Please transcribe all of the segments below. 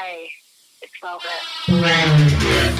Hey, it's Velvet.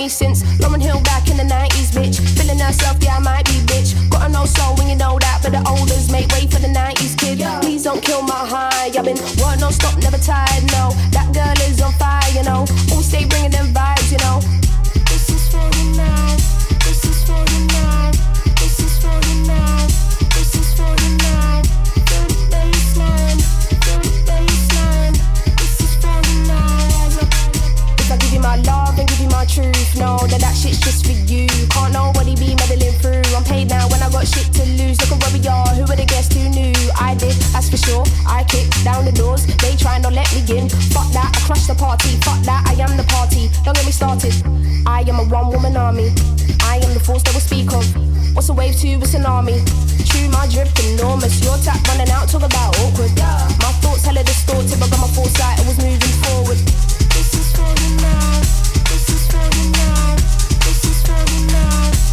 Me since Lauryn Hill back in the 90s, bitch. Feeling herself, yeah, I might be, bitch. Got a no soul when you know that, but the olders make way for the 90s kid. Please don't kill my high. I've been work no stop, never tired, no. That girl is on fire, you know. Always stay bringing them vibes, you know. This is for you now. This is for you now. This is for you now. Truth, No, that that shit's just for you. Can't nobody be meddling through. I'm paid now when I got shit to lose. Look at where we are. Who would have guessed who knew? I did, that's for sure. I kicked down the doors. They try not let me in. Fuck that, I crush the party. Fuck that, I am the party. Don't get me started. I am a one woman army. I am the force that we speak of. What's a wave to a tsunami? True, my drip enormous. Your tap running out, talk about awkward. My thoughts hella distorted, but got my foresight. I was moving forward. This is for you now. This is for you now. This is for you now.